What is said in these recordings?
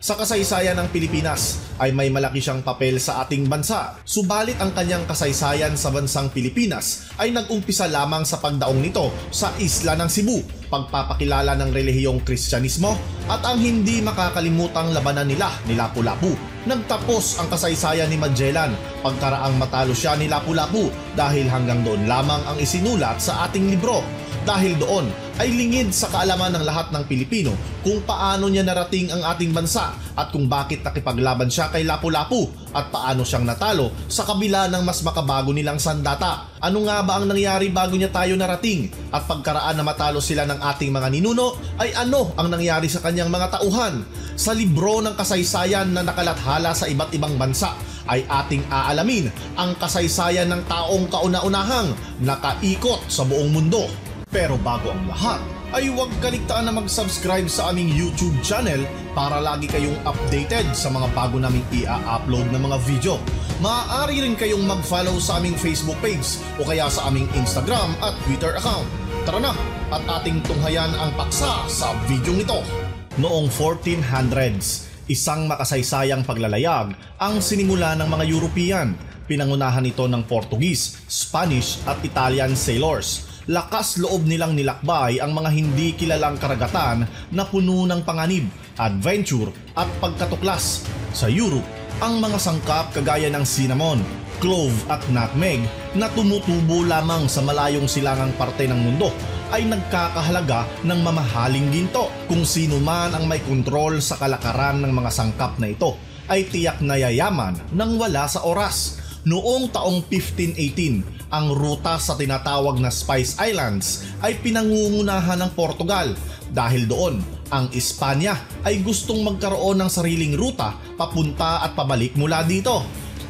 sa kasaysayan ng Pilipinas ay may malaki siyang papel sa ating bansa. Subalit ang kanyang kasaysayan sa bansang Pilipinas ay nag-umpisa lamang sa pagdaong nito sa isla ng Cebu, pagpapakilala ng relihiyong Kristyanismo at ang hindi makakalimutang labanan nila ni Lapu-Lapu. Nagtapos ang kasaysayan ni Magellan pagkaraang matalo siya ni Lapu-Lapu dahil hanggang doon lamang ang isinulat sa ating libro. Dahil doon ay lingid sa kaalaman ng lahat ng Pilipino kung paano niya narating ang ating bansa at kung bakit nakipaglaban siya kay Lapu-Lapu at paano siyang natalo sa kabila ng mas makabago nilang sandata. Ano nga ba ang nangyari bago niya tayo narating? At pagkaraan na matalo sila ng ating mga ninuno ay ano ang nangyari sa kanyang mga tauhan? Sa libro ng kasaysayan na nakalathala sa iba't ibang bansa ay ating aalamin ang kasaysayan ng taong kauna-unahang nakaikot sa buong mundo. Pero bago ang lahat, ay huwag kaligtaan na mag-subscribe sa aming YouTube channel para lagi kayong updated sa mga bago naming i-upload na mga video. Maaari rin kayong mag-follow sa aming Facebook page o kaya sa aming Instagram at Twitter account. Tara na at ating tunghayan ang paksa sa video nito. Noong 1400s, isang makasaysayang paglalayag ang sinimula ng mga European. Pinangunahan ito ng Portuguese, Spanish at Italian sailors lakas loob nilang nilakbay ang mga hindi kilalang karagatan na puno ng panganib, adventure at pagkatuklas. Sa Europe, ang mga sangkap kagaya ng cinnamon, clove at nutmeg na tumutubo lamang sa malayong silangang parte ng mundo ay nagkakahalaga ng mamahaling ginto. Kung sino man ang may kontrol sa kalakaran ng mga sangkap na ito ay tiyak na yayaman nang wala sa oras. Noong taong 1518, ang ruta sa tinatawag na Spice Islands ay pinangungunahan ng Portugal dahil doon ang Espanya ay gustong magkaroon ng sariling ruta papunta at pabalik mula dito.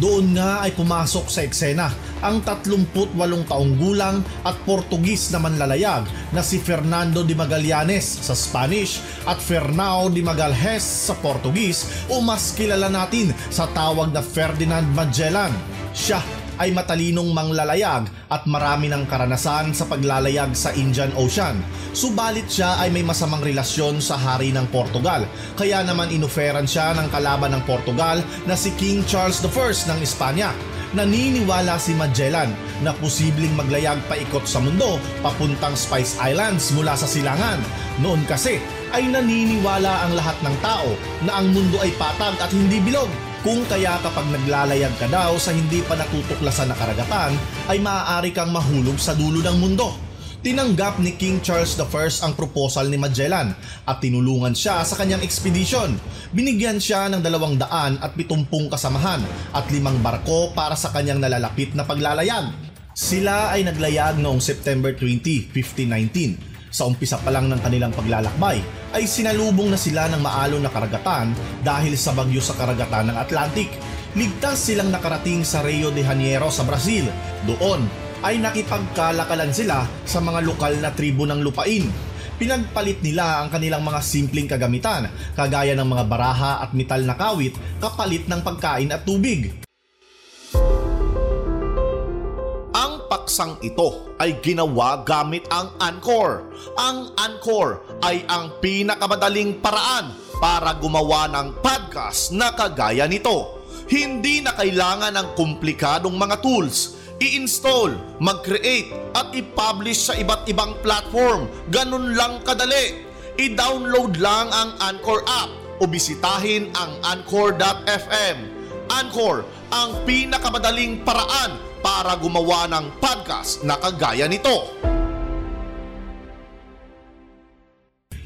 Doon nga ay pumasok sa eksena ang 38 taong gulang at Portugis na manlalayag na si Fernando de Magallanes sa Spanish at Fernao de Magalhaes sa Portugis o mas kilala natin sa tawag na Ferdinand Magellan. Siya ay matalinong manglalayag at marami ng karanasan sa paglalayag sa Indian Ocean. Subalit siya ay may masamang relasyon sa hari ng Portugal, kaya naman inoferan siya ng kalaban ng Portugal na si King Charles I ng Espanya. Naniniwala si Magellan na posibleng maglayag paikot sa mundo papuntang Spice Islands mula sa silangan. Noon kasi ay naniniwala ang lahat ng tao na ang mundo ay patag at hindi bilog kung kaya kapag naglalayag ka daw sa hindi pa natutuklasan na karagatan ay maaari kang mahulog sa dulo ng mundo. Tinanggap ni King Charles I ang proposal ni Magellan at tinulungan siya sa kanyang ekspedisyon. Binigyan siya ng dalawang daan at pitumpung kasamahan at limang barko para sa kanyang nalalapit na paglalayag. Sila ay naglayag noong September 20, 1519 sa umpisa pa lang ng kanilang paglalakbay ay sinalubong na sila ng maalon na karagatan dahil sa bagyo sa karagatan ng Atlantic. Ligtas silang nakarating sa Rio de Janeiro sa Brazil. Doon ay nakipagkalakalan sila sa mga lokal na tribo ng lupain. Pinagpalit nila ang kanilang mga simpleng kagamitan kagaya ng mga baraha at metal na kawit kapalit ng pagkain at tubig. Paksang ito ay ginawa gamit ang Anchor. Ang Anchor ay ang pinakamadaling paraan para gumawa ng podcast na kagaya nito. Hindi na kailangan ng komplikadong mga tools. I-install, mag-create at i-publish sa iba't ibang platform. Ganun lang kadali. I-download lang ang Anchor app o bisitahin ang Anchor.fm. Anchor, ang pinakamadaling paraan para gumawa ng podcast na kagaya nito.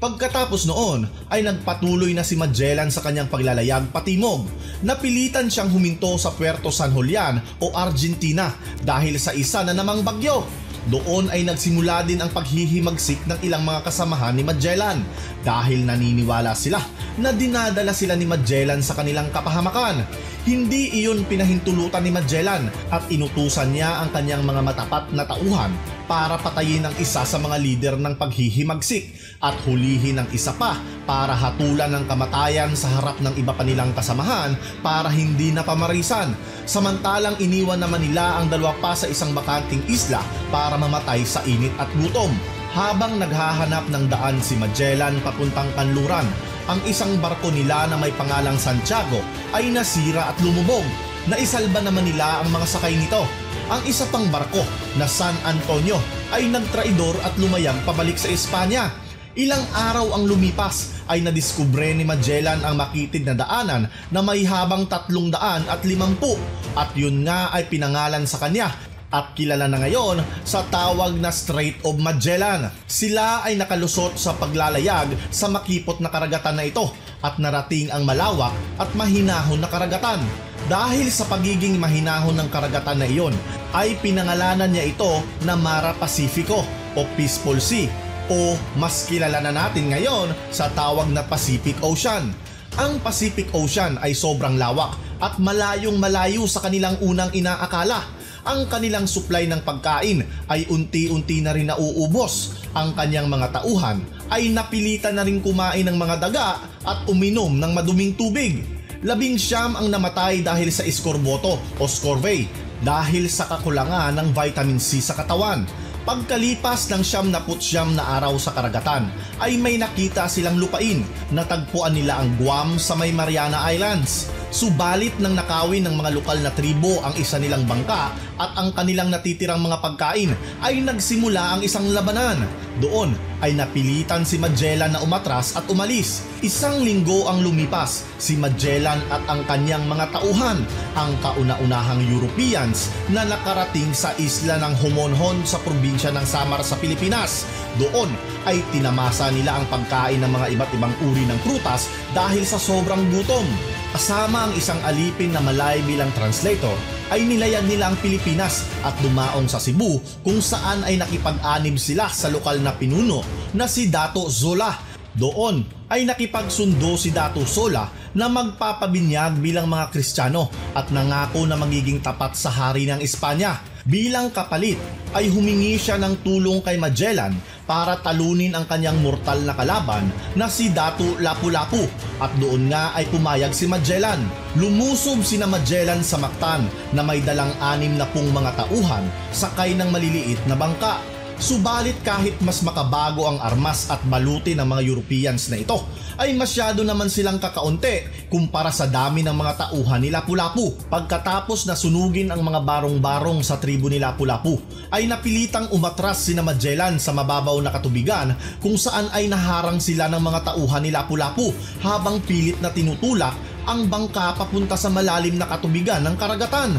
Pagkatapos noon ay nagpatuloy na si Magellan sa kanyang paglalayag patimog. Napilitan siyang huminto sa Puerto San Julian o Argentina dahil sa isa na namang bagyo. Doon ay nagsimula din ang paghihimagsik ng ilang mga kasamahan ni Magellan dahil naniniwala sila na dinadala sila ni Magellan sa kanilang kapahamakan. Hindi iyon pinahintulutan ni Magellan at inutusan niya ang kanyang mga matapat na tauhan para patayin ang isa sa mga lider ng paghihimagsik at hulihin ang isa pa para hatulan ng kamatayan sa harap ng iba pa nilang kasamahan para hindi na pamarisan. Samantalang iniwan naman nila ang dalawa pa sa isang bakanting isla para mamatay sa init at gutom. Habang naghahanap ng daan si Magellan papuntang kanluran, ang isang barko nila na may pangalang Santiago ay nasira at lumubog. Naisalba naman nila ang mga sakay nito. Ang isa pang barko na San Antonio ay nagtraidor at lumayag pabalik sa Espanya. Ilang araw ang lumipas ay nadiskubre ni Magellan ang makitid na daanan na may habang tatlong daan at limampu at yun nga ay pinangalan sa kanya at kilala na ngayon sa tawag na Strait of Magellan. Sila ay nakalusot sa paglalayag sa makipot na karagatan na ito at narating ang malawak at mahinahon na karagatan. Dahil sa pagiging mahinahon ng karagatan na iyon, ay pinangalanan niya ito na Mara Pacifico o Peaceful Sea o mas kilala na natin ngayon sa tawag na Pacific Ocean. Ang Pacific Ocean ay sobrang lawak at malayong malayo sa kanilang unang inaakala. Ang kanilang supply ng pagkain ay unti-unti na rin nauubos. Ang kanyang mga tauhan ay napilitan na rin kumain ng mga daga at uminom ng maduming tubig. Labing siyam ang namatay dahil sa iskorboto o scorvey dahil sa kakulangan ng vitamin C sa katawan. Pagkalipas ng siyam na putsyam na araw sa karagatan ay may nakita silang lupain na tagpuan nila ang Guam sa may Mariana Islands. Subalit nang nakawin ng mga lokal na tribo ang isa nilang bangka at ang kanilang natitirang mga pagkain ay nagsimula ang isang labanan. Doon ay napilitan si Magellan na umatras at umalis. Isang linggo ang lumipas, si Magellan at ang kanyang mga tauhan, ang kauna-unahang Europeans na nakarating sa isla ng Homonhon sa probinsya ng Samar sa Pilipinas. Doon ay tinamasa nila ang pagkain ng mga iba't ibang uri ng prutas dahil sa sobrang gutom. Kasama ang isang alipin na malay bilang translator ay nilayag nila ang Pilipinas at dumaong sa Cebu kung saan ay nakipag-anib sila sa lokal na pinuno na si Dato Zola. Doon ay nakipagsundo si Dato Sola na magpapabinyag bilang mga Kristiyano at nangako na magiging tapat sa hari ng Espanya. Bilang kapalit ay humingi siya ng tulong kay Magellan para talunin ang kanyang mortal na kalaban na si Datu Lapu-Lapu at doon nga ay pumayag si Magellan. Lumusob si na Magellan sa Mactan na may dalang anim na pung mga tauhan sakay ng maliliit na bangka. Subalit kahit mas makabago ang armas at baluti ng mga Europeans na ito, ay masyado naman silang kakaunti kumpara sa dami ng mga tauhan ni Lapu-Lapu. Pagkatapos na sunugin ang mga barong-barong sa tribo ni Lapu-Lapu, ay napilitang umatras si Magellan sa mababaw na katubigan kung saan ay naharang sila ng mga tauhan ni Lapu-Lapu habang pilit na tinutulak ang bangka papunta sa malalim na katubigan ng karagatan.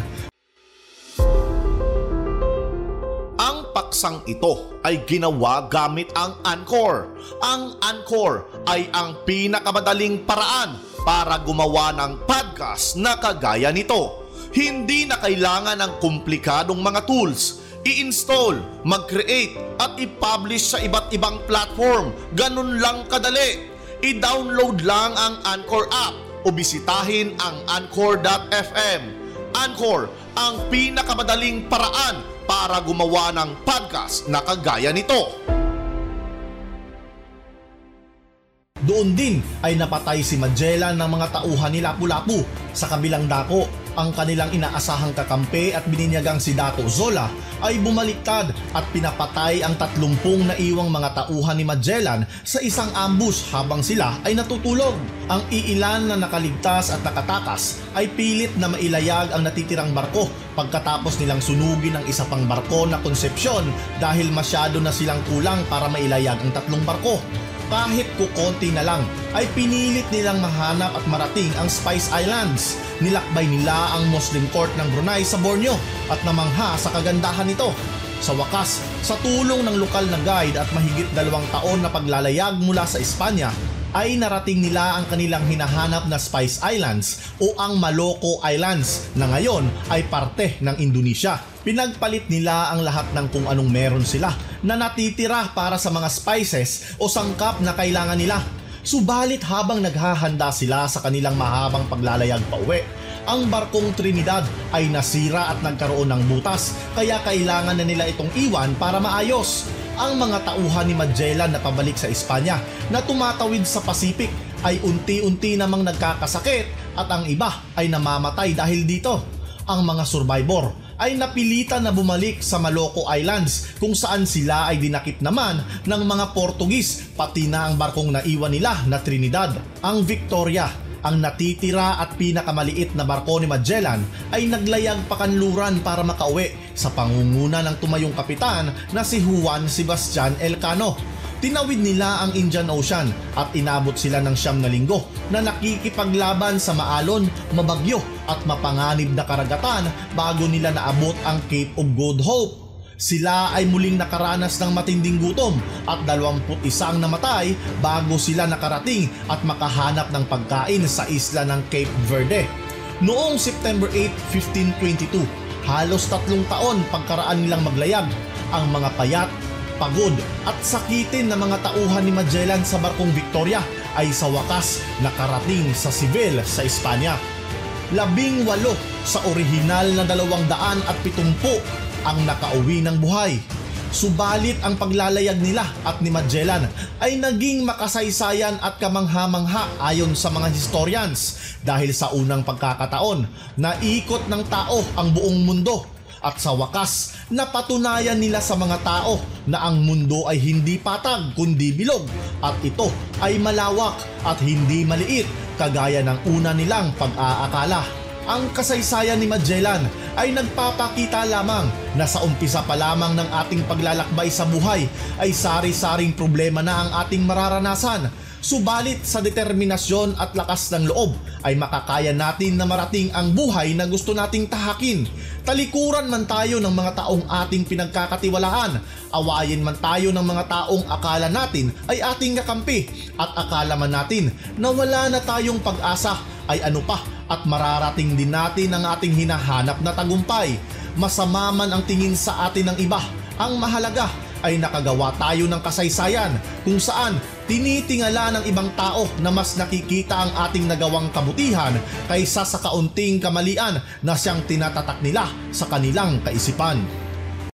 Paksang ito ay ginawa gamit ang Anchor. Ang Anchor ay ang pinakamadaling paraan para gumawa ng podcast na kagaya nito. Hindi na kailangan ng komplikadong mga tools. I-install, mag-create at i-publish sa iba't ibang platform. Ganun lang kadali. I-download lang ang Anchor app o bisitahin ang anchor.fm. Anchor, ang pinakamadaling paraan para gumawa ng podcast na kagaya nito. Doon din ay napatay si Magellan ng mga tauhan ni Lapu-Lapu sa kabilang dako. Ang kanilang inaasahang kakampi at bininyagang si Dato Zola ay bumaliktad at pinapatay ang tatlumpung na iwang mga tauhan ni Magellan sa isang ambush habang sila ay natutulog. Ang iilan na nakaligtas at nakatakas ay pilit na mailayag ang natitirang barko pagkatapos nilang sunugin ang isa pang barko na konsepsyon dahil masyado na silang kulang para mailayag ang tatlong barko kahit kukonti na lang ay pinilit nilang mahanap at marating ang Spice Islands. Nilakbay nila ang Muslim court ng Brunei sa Borneo at namangha sa kagandahan nito. Sa wakas, sa tulong ng lokal na guide at mahigit dalawang taon na paglalayag mula sa Espanya, ay narating nila ang kanilang hinahanap na Spice Islands o ang Maloko Islands na ngayon ay parte ng Indonesia. Pinagpalit nila ang lahat ng kung anong meron sila na natitira para sa mga spices o sangkap na kailangan nila. Subalit habang naghahanda sila sa kanilang mahabang paglalayag pa uwi, ang barkong Trinidad ay nasira at nagkaroon ng butas kaya kailangan na nila itong iwan para maayos. Ang mga tauhan ni Magellan na pabalik sa Espanya na tumatawid sa Pacific ay unti-unti namang nagkakasakit at ang iba ay namamatay dahil dito. Ang mga survivor ay napilitan na bumalik sa Maloco Islands kung saan sila ay dinakip naman ng mga Portugis pati na ang barkong naiwan nila na Trinidad. Ang Victoria ang natitira at pinakamaliit na barko ni Magellan ay naglayag pakanluran para makauwi sa pangunguna ng tumayong kapitan na si Juan Sebastian Elcano. Tinawid nila ang Indian Ocean at inabot sila ng siyam na linggo na nakikipaglaban sa maalon, mabagyo at mapanganib na karagatan bago nila naabot ang Cape of Good Hope. Sila ay muling nakaranas ng matinding gutom at 21 ang namatay bago sila nakarating at makahanap ng pagkain sa isla ng Cape Verde. Noong September 8, 1522, halos tatlong taon pagkaraan nilang maglayag, ang mga payat, pagod at sakitin ng mga tauhan ni Magellan sa barkong Victoria ay sa wakas nakarating sa Seville sa Espanya. Labing walo sa orihinal na dalawang daan at pitumpu ang nakauwi ng buhay. Subalit ang paglalayag nila at ni Magellan ay naging makasaysayan at kamangha-mangha ayon sa mga historians dahil sa unang pagkakataon na ikot ng tao ang buong mundo at sa wakas napatunayan nila sa mga tao na ang mundo ay hindi patag kundi bilog at ito ay malawak at hindi maliit kagaya ng una nilang pag-aakala. Ang kasaysayan ni Magellan ay nagpapakita lamang na sa umpisa pa lamang ng ating paglalakbay sa buhay ay sari-saring problema na ang ating mararanasan. Subalit sa determinasyon at lakas ng loob ay makakaya natin na marating ang buhay na gusto nating tahakin. Talikuran man tayo ng mga taong ating pinagkakatiwalaan, awayin man tayo ng mga taong akala natin ay ating kakampi at akala man natin na wala na tayong pag-asa ay ano pa at mararating din natin ang ating hinahanap na tagumpay. Masama man ang tingin sa atin ng iba, ang mahalaga ay nakagawa tayo ng kasaysayan kung saan tinitingala ng ibang tao na mas nakikita ang ating nagawang kabutihan kaysa sa kaunting kamalian na siyang tinatatak nila sa kanilang kaisipan.